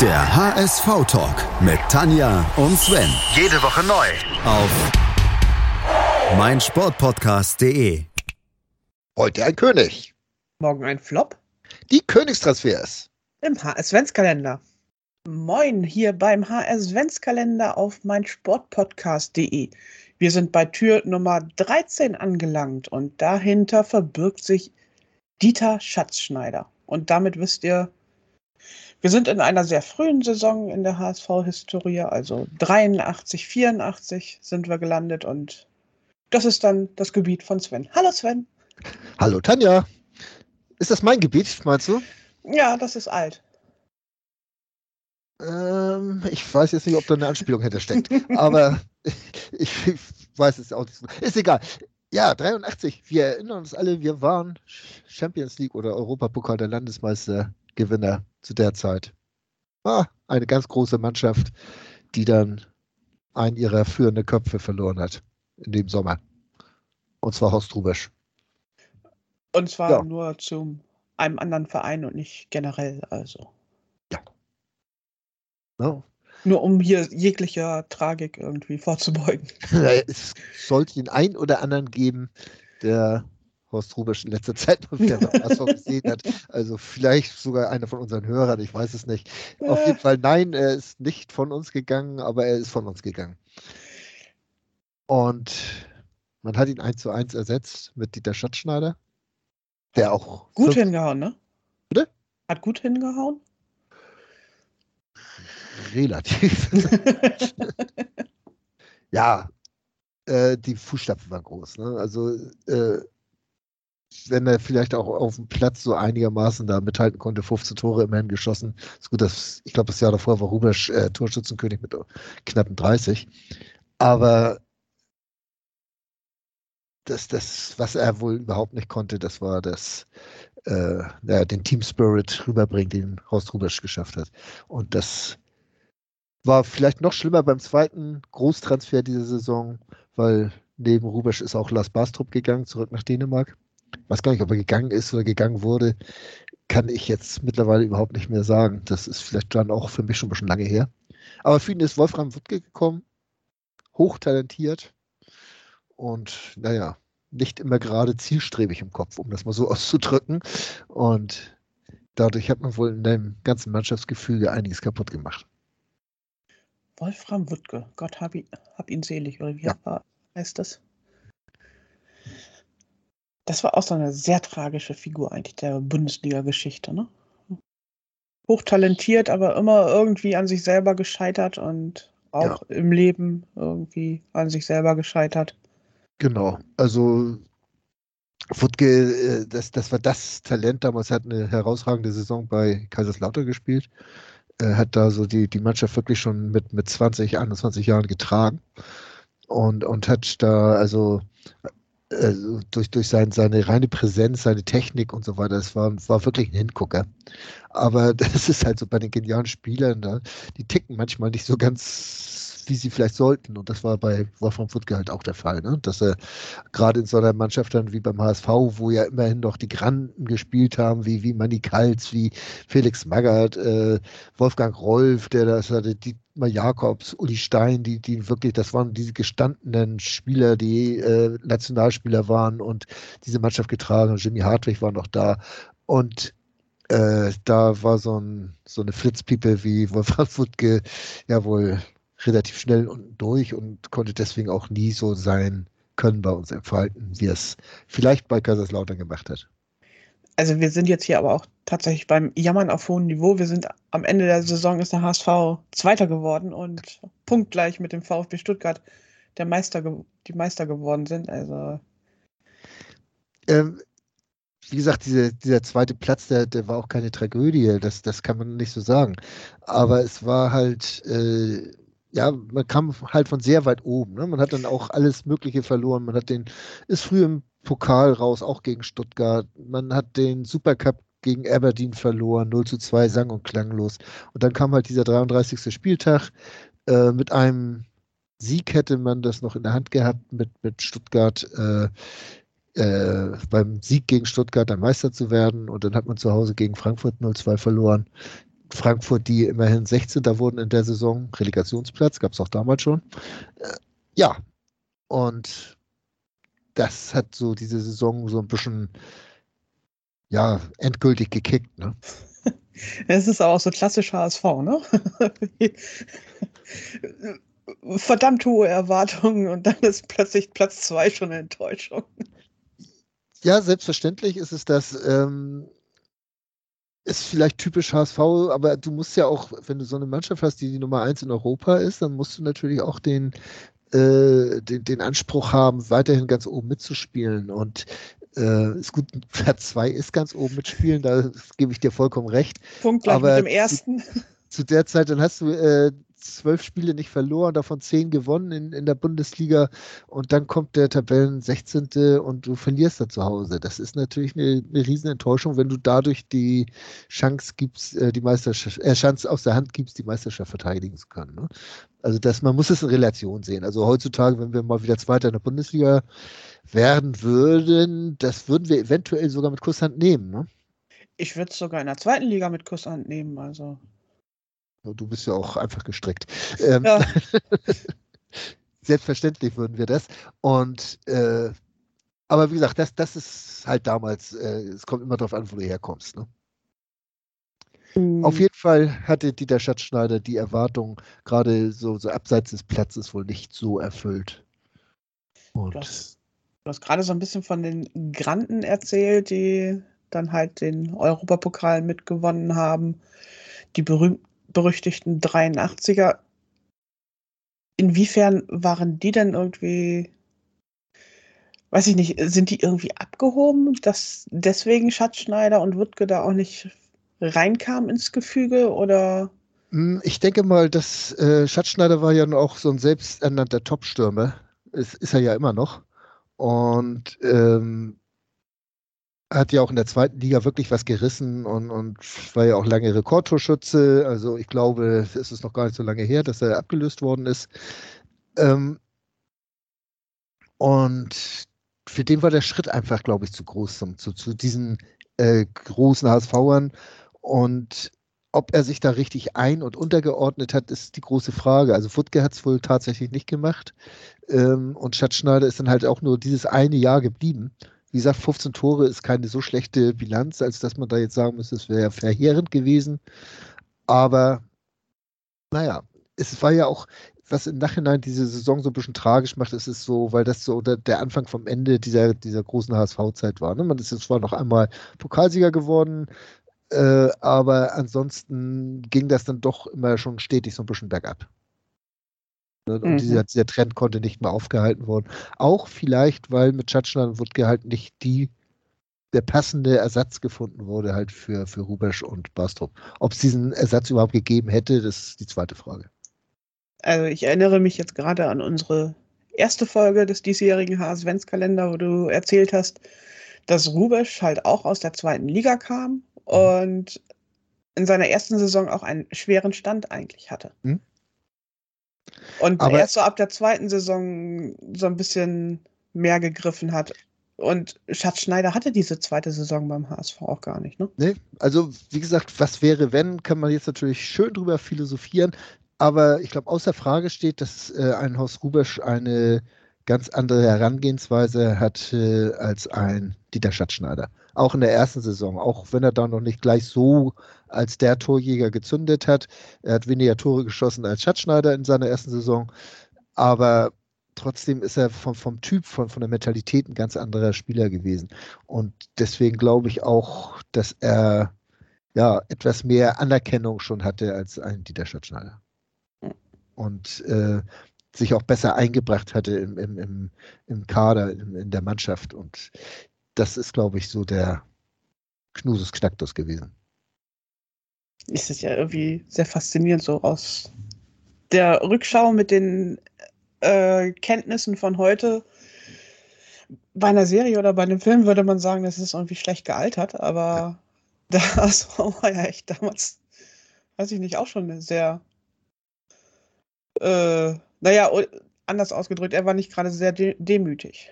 Der HSV-Talk mit Tanja und Sven. Jede Woche neu. Auf meinsportpodcast.de. Heute ein König. Morgen ein Flop Die Königstransfers. im HS-Ventskalender. Moin, hier beim HS-Ventskalender auf meinsportpodcast.de. Wir sind bei Tür Nummer 13 angelangt und dahinter verbirgt sich Dieter Schatzschneider. Und damit wisst ihr, wir sind in einer sehr frühen Saison in der HSV-Historie, also 83, 84 sind wir gelandet und das ist dann das Gebiet von Sven. Hallo Sven. Hallo Tanja. Ist das mein Gebiet, meinst du? Ja, das ist alt. Ähm, ich weiß jetzt nicht, ob da eine Anspielung hinter steckt. aber ich, ich weiß es auch nicht. so. Ist egal. Ja, 83. Wir erinnern uns alle, wir waren Champions League oder Europapokal der Landesmeistergewinner zu der Zeit. War eine ganz große Mannschaft, die dann einen ihrer führenden Köpfe verloren hat in dem Sommer. Und zwar Horst Rubesch. Und zwar Ja. nur zu einem anderen Verein und nicht generell. Also Ne? nur um hier jeglicher Tragik irgendwie vorzubeugen. es sollte den einen oder anderen geben, der Horst Rubisch in letzter Zeit mal wieder beim HSV gesehen hat. Also vielleicht sogar einer von unseren Hörern, ich weiß es nicht. Auf jeden Fall, nein, er ist nicht von uns gegangen, aber er ist von uns gegangen. Und man hat ihn eins zu eins ersetzt mit Dieter Schatzschneider, der auch Gut hingehauen, ne? Bitte? Hat gut hingehauen? relativ. ja, äh, die Fußstapfen waren groß. Ne? Also, äh, wenn er vielleicht auch auf dem Platz so einigermaßen da mithalten konnte, 15 Tore immerhin geschossen. Ist gut, dass, ich glaube, das Jahr davor war Rubesch äh, Torschützenkönig mit knappen 30. Aber das, das, was er wohl überhaupt nicht konnte, das war das, äh, ja, den Team Spirit rüberbringen, den Horst Rubesch geschafft hat. Und das war vielleicht noch schlimmer beim zweiten Großtransfer dieser Saison, weil neben Rubesch ist auch Lars Bastrup gegangen, zurück nach Dänemark. Weiß gar nicht, ob er gegangen ist oder gegangen wurde, kann ich jetzt mittlerweile überhaupt nicht mehr sagen. Das ist vielleicht dann auch für mich schon ein bisschen lange her. Aber für ihn ist Wolfram Wuttke gekommen, hochtalentiert und naja, nicht immer gerade zielstrebig im Kopf, um das mal so auszudrücken. Und dadurch hat man wohl in dem ganzen Mannschaftsgefüge einiges kaputt gemacht. Wolfram Wuttke, Gott hab ihn, hab ihn selig, oder wie Ja. heißt das? Das war auch so eine sehr tragische Figur eigentlich der Bundesliga-Geschichte, ne? Hochtalentiert, aber immer irgendwie an sich selber gescheitert und auch im Leben irgendwie an sich selber gescheitert. Genau, also Wuttke, äh, das, das war das Talent damals, hat eine herausragende Saison bei Kaiserslautern gespielt, äh, hat da so die, die Mannschaft wirklich schon mit, mit 20, 21 Jahren getragen und, und hat da also äh, durch, durch sein, seine reine Präsenz, seine Technik und so weiter, das war, war wirklich ein Hingucker. Aber das ist halt so bei den genialen Spielern, da, die ticken manchmal nicht so ganz, wie sie vielleicht sollten. Und das war bei Wolfram Wuttke halt auch der Fall, ne? dass er gerade in so einer Mannschaft dann wie beim HSV, wo ja immerhin noch die Granden gespielt haben, wie, wie Manny Kalz, wie Felix Magath, äh, Wolfgang Rolf, der das hatte, Dietmar Jakobs, Uli Stein, die, die wirklich, das waren diese gestandenen Spieler, die äh, Nationalspieler waren und diese Mannschaft getragen haben. Jimmy Hartwig war noch da. Und äh, da war so, ein, so eine Flitzpiepe wie Wolfram Wuttke ja wohl relativ schnell unten durch und konnte deswegen auch nie so sein Können bei uns entfalten, wie es vielleicht bei Kaiserslautern gemacht hat. Also wir sind jetzt hier aber auch tatsächlich beim Jammern auf hohem Niveau. Wir sind am Ende der Saison ist der HSV Zweiter geworden und punktgleich mit dem VfB Stuttgart der Meister, die Meister geworden sind. Also Ähm, wie gesagt, diese, dieser zweite Platz, der, der war auch keine Tragödie, das, das kann man nicht so sagen. Aber es war halt, äh, ja, man kam halt von sehr weit oben. Ne? Man hat dann auch alles Mögliche verloren. Man hat den, ist früh im Pokal raus, auch gegen Stuttgart. Man hat den Supercup gegen Aberdeen verloren, 0 zu 2, sang- und klanglos. Und dann kam halt dieser 33. Spieltag äh, mit einem Sieg hätte man das noch in der Hand gehabt, mit, mit Stuttgart äh, äh, beim Sieg gegen Stuttgart dann Meister zu werden. Und dann hat man zu Hause gegen Frankfurt 0-2 verloren. Frankfurt, die immerhin 16. wurden in der Saison, Relegationsplatz, gab es auch damals schon. Äh, ja, und das hat so diese Saison so ein bisschen ja, endgültig gekickt. Ne? Es ist aber auch so klassisch HSV, ne? Verdammt hohe Erwartungen und dann ist plötzlich Platz zwei schon eine Enttäuschung. Ja, selbstverständlich ist es das. Ähm, ist vielleicht typisch HSV, aber du musst ja auch, wenn du so eine Mannschaft hast, die die Nummer eins in Europa ist, dann musst du natürlich auch den, äh, den, den Anspruch haben, weiterhin ganz oben mitzuspielen. Und äh, ist gut, Platz zwei ist ganz oben mitspielen, da gebe ich dir vollkommen recht. Punkt gleich aber mit dem ersten. Zu, zu, der Zeit, dann hast du äh, zwölf Spiele nicht verloren, davon zehn gewonnen in, in der Bundesliga und dann kommt der Tabellen 16. und du verlierst da zu Hause. Das ist natürlich eine, eine Riesenenttäuschung, wenn du dadurch die Chance gibst, äh, die Meisterschaft, äh, Chance aus der Hand gibst, die Meisterschaft verteidigen zu können. Ne? Also das, man muss es in Relation sehen. Also heutzutage, wenn wir mal wieder Zweiter in der Bundesliga werden würden, das würden wir eventuell sogar mit Kusshand nehmen. Ne? Ich würde es sogar in der zweiten Liga mit Kusshand nehmen. Also Du bist ja auch einfach gestrickt. Ähm, ja. Selbstverständlich würden wir das. Und äh, aber wie gesagt, das, das ist halt damals, äh, es kommt immer darauf an, wo du herkommst. Ne? Mhm. Auf jeden Fall hatte Dieter Schatzschneider die Erwartung, gerade so, so abseits des Platzes, wohl nicht so erfüllt. Und du hast, hast gerade so ein bisschen von den Granten erzählt, die dann halt den Europapokal mitgewonnen haben. Die berühmten berüchtigten 83er. Inwiefern waren die denn irgendwie, weiß ich nicht, sind die irgendwie abgehoben, dass deswegen Schatzschneider und Wuttke da auch nicht reinkamen ins Gefüge oder? Hm, ich denke mal, dass äh, Schatzschneider war ja auch so ein selbsternannter Top-Stürmer. Ist, ist er ja immer noch. Und ähm, hat ja auch in der zweiten Liga wirklich was gerissen und, und war ja auch lange Rekordtorschütze. Also ich glaube, es ist noch gar nicht so lange her, dass er abgelöst worden ist. Ähm, und für den war der Schritt einfach, glaube ich, zu groß zum, zu, zu diesen äh, großen HSVern. Und ob er sich da richtig ein- und untergeordnet hat, ist die große Frage. Also Futke hat es wohl tatsächlich nicht gemacht. Ähm, und Schatzschneider ist dann halt auch nur dieses eine Jahr geblieben. Wie gesagt, 15 Tore ist keine so schlechte Bilanz, als dass man da jetzt sagen müsste, es wäre verheerend gewesen. Aber naja, es war ja auch, was im Nachhinein diese Saison so ein bisschen tragisch macht, ist es so, weil das so der, Anfang vom Ende dieser, dieser großen HSV-Zeit war. Ne? Man ist jetzt zwar noch einmal Pokalsieger geworden, äh, aber ansonsten ging das dann doch immer schon stetig so ein bisschen bergab. Ne? Und mhm. dieser, dieser, Trend konnte nicht mehr aufgehalten worden. Auch vielleicht, weil mit Tschatschner und Wutke halt nicht die, der passende Ersatz gefunden wurde halt für, für Rubesch und Bastrup. Ob es diesen Ersatz überhaupt gegeben hätte, das ist die zweite Frage. Also ich erinnere mich jetzt gerade an unsere erste Folge des diesjährigen HSV-Kalender, wo du erzählt hast, dass Rubesch halt auch aus der zweiten Liga kam mhm. und in seiner ersten Saison auch einen schweren Stand eigentlich hatte. Mhm. Und Aber erst so ab der zweiten Saison so ein bisschen mehr gegriffen hat. Und Schatzschneider hatte diese zweite Saison beim HSV auch gar nicht, ne? Nee, also wie gesagt, was wäre, wenn, kann man jetzt natürlich schön drüber philosophieren. Aber ich glaube, außer Frage steht, dass äh, ein Haus Rubesch eine ganz andere Herangehensweise hat äh, als ein Dieter Schatzschneider. Auch in der ersten Saison, auch wenn er da noch nicht gleich so als der Torjäger gezündet hat. Er hat weniger Tore geschossen als Schatzschneider in seiner ersten Saison, aber trotzdem ist er vom, vom Typ, von, von der Mentalität ein ganz anderer Spieler gewesen. Und deswegen glaube ich auch, dass er ja etwas mehr Anerkennung schon hatte als ein Dieter Schatzschneider. Und äh, sich auch besser eingebracht hatte im, im, im, im Kader, in, in der Mannschaft. Und das ist, glaube ich, so der Knusus Knacktus gewesen. Ist das ja irgendwie sehr faszinierend, so aus der Rückschau mit den äh, Kenntnissen von heute. Bei einer Serie oder bei einem Film würde man sagen, das ist irgendwie schlecht gealtert, aber das war ja echt damals, weiß ich nicht, auch schon eine sehr äh, naja, anders ausgedrückt, er war nicht gerade sehr de demütig.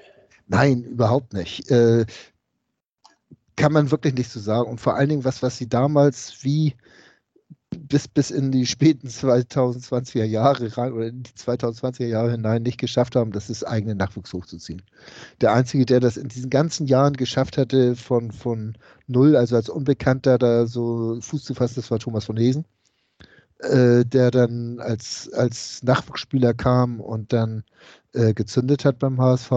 Nein, überhaupt nicht. Äh, kann man wirklich nicht so sagen. Und vor allen Dingen, was, was sie damals wie bis, bis in die späten 2020er Jahre rein oder in die 2020er Jahre hinein nicht geschafft haben, das ist eigenen Nachwuchs hochzuziehen. Der Einzige, der das in diesen ganzen Jahren geschafft hatte, von, von null, also als Unbekannter da so Fuß zu fassen, das war Thomas von Hesen, äh, der dann als, als Nachwuchsspieler kam und dann äh, gezündet hat beim HSV.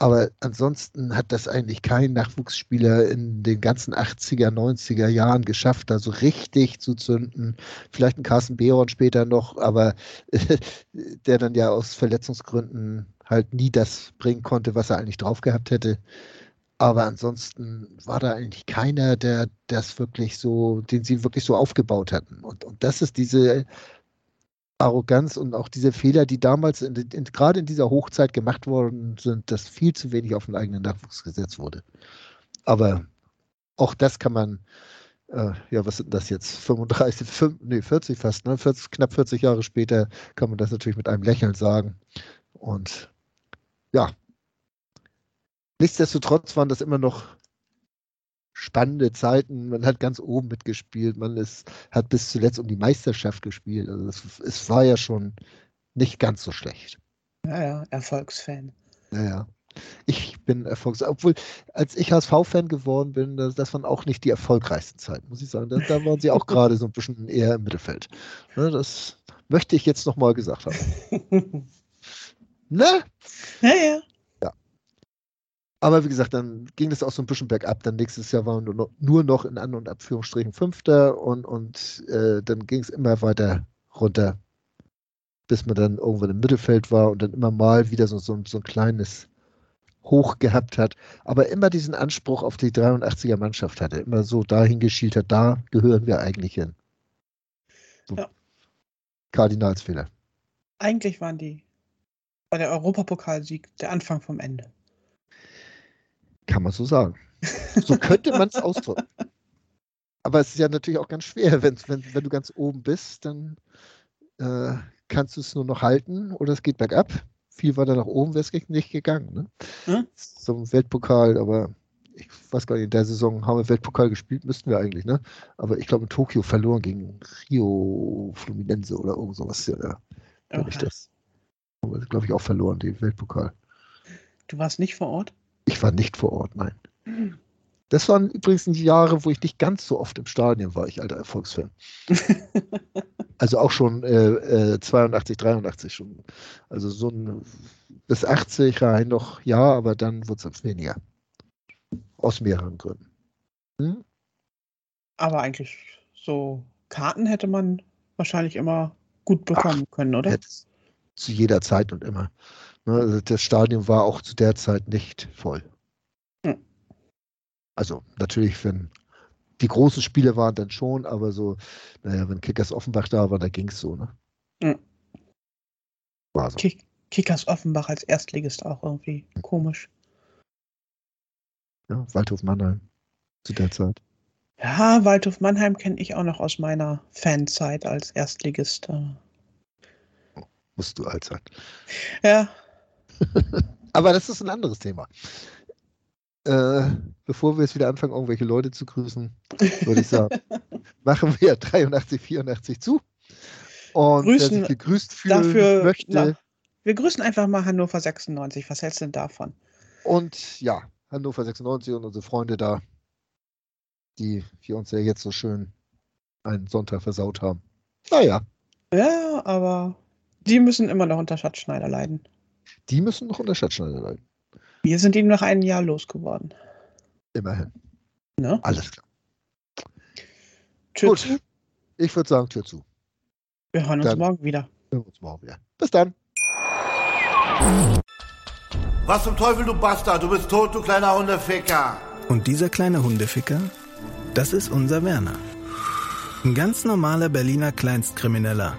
Aber ansonsten hat das eigentlich kein Nachwuchsspieler in den ganzen 80er, 90er Jahren geschafft, da so richtig zu zünden. Vielleicht ein Carsten Behron später noch, aber der dann ja aus Verletzungsgründen halt nie das bringen konnte, was er eigentlich drauf gehabt hätte. Aber ansonsten war da eigentlich keiner, der das wirklich so, den sie wirklich so aufgebaut hatten. Und, und das ist diese Arroganz und auch diese Fehler, die damals in, in, gerade in dieser Hochzeit gemacht worden sind, dass viel zu wenig auf den eigenen Nachwuchs gesetzt wurde. Aber auch das kann man, äh, ja, was sind das jetzt? 35, 5, nee, 40 fast, ne? 40, knapp 40 Jahre später kann man das natürlich mit einem Lächeln sagen. Und ja, nichtsdestotrotz waren das immer noch spannende Zeiten. Man hat ganz oben mitgespielt. Man ist, hat bis zuletzt um die Meisterschaft gespielt. Also es, es war ja schon nicht ganz so schlecht. Ja, ja, Erfolgsfan. Ja, ja. Ich bin Erfolgs... Obwohl, als ich HSV-Fan geworden bin, das, das, waren auch nicht die erfolgreichsten Zeiten, muss ich sagen. Da, da waren sie auch gerade so ein bisschen eher im Mittelfeld. Ne, das möchte ich jetzt nochmal gesagt haben. ne? Ja, ja. Aber wie gesagt, dann ging das auch so ein bisschen bergab. Dann nächstes Jahr waren wir nur noch, in An- und Abführungsstrichen Fünfter und, und äh, dann ging es immer weiter runter, bis man dann irgendwann im Mittelfeld war und dann immer mal wieder so, so, so ein kleines Hoch gehabt hat, aber immer diesen Anspruch auf die 83er Mannschaft hatte, immer so dahin geschielt hat, da gehören wir eigentlich hin. So. Ja. Kardinalsfehler. Eigentlich waren die bei der Europapokalsieg der Anfang vom Ende. Kann man so sagen. So könnte man es ausdrücken. Aber es ist ja natürlich auch ganz schwer, wenn, wenn, wenn du ganz oben bist, dann äh, kannst du es nur noch halten oder es geht bergab. Viel weiter nach oben wäre es nicht gegangen. Ne? Hm? Zum Weltpokal, aber ich weiß gar nicht, in der Saison haben wir Weltpokal gespielt, müssten wir eigentlich, ne? Aber ich glaube in Tokio verloren gegen Rio Fluminense oder irgend sowas. Ja, ja. Okay. Ich das. Glaube ich auch verloren, den Weltpokal. Du warst nicht vor Ort? Ich war nicht vor Ort, nein. Das waren übrigens die Jahre, wo ich nicht ganz so oft im Stadion war, ich alter Erfolgsfan. also auch schon äh, äh, 82, 83 schon. Also so ein bis 80 rein noch ja, aber dann wird es weniger. Aus mehreren Gründen. Hm? Aber eigentlich so Karten hätte man wahrscheinlich immer gut bekommen Ach, können, oder? Zu jeder Zeit und immer. Ne, also das Stadion war auch zu der Zeit nicht voll. Hm. Also natürlich, wenn die großen Spiele waren dann schon, aber so, naja, wenn Kickers Offenbach da war, da ging es so, ne? Hm. War so. Kick Kickers Offenbach als Erstligist auch irgendwie hm. komisch. Ja, Waldhof Mannheim zu der Zeit. Ja, Waldhof Mannheim kenne ich auch noch aus meiner Fanzeit als Erstligist. Musst du alt sein. Ja, Aber das ist ein anderes Thema. Äh, bevor wir jetzt wieder anfangen, irgendwelche Leute zu grüßen, würde ich sagen, machen wir 83, 84 zu. Und grüßen wer sich gegrüßt fühlen dafür, möchte. Na, wir grüßen einfach mal Hannover 96. Was hältst du denn davon? Und ja, Hannover 96 und unsere Freunde da, die wir uns ja jetzt so schön einen Sonntag versaut haben. Naja. Ja, aber die müssen immer noch unter Schatzschneider leiden. Die müssen noch unter Schatzschneider leiden. Wir sind ihn nach einem Jahr losgeworden. Immerhin. Ne? Alles klar. Tür Gut. Zu. Ich würde sagen, Tür zu. Wir hören uns dann morgen wieder. Wir hören uns morgen wieder. Bis dann. Was zum Teufel, du Bastard? Du bist tot, du kleiner Hundeficker. Und dieser kleine Hundeficker, das ist unser Werner. Ein ganz normaler Berliner Kleinstkrimineller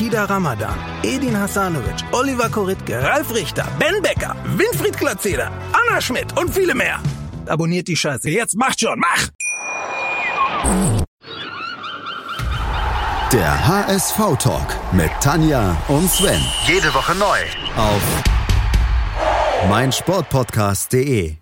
Kida Ramadan, Edin Hasanovic, Oliver Koritke, Ralf Richter, Ben Becker, Winfried Glatzeder, Anna Schmidt und viele mehr. Abonniert die Scheiße. Jetzt macht schon, mach! Der HSV-Talk mit Tanja und Sven. Jede Woche neu. Auf meinsportpodcast.de.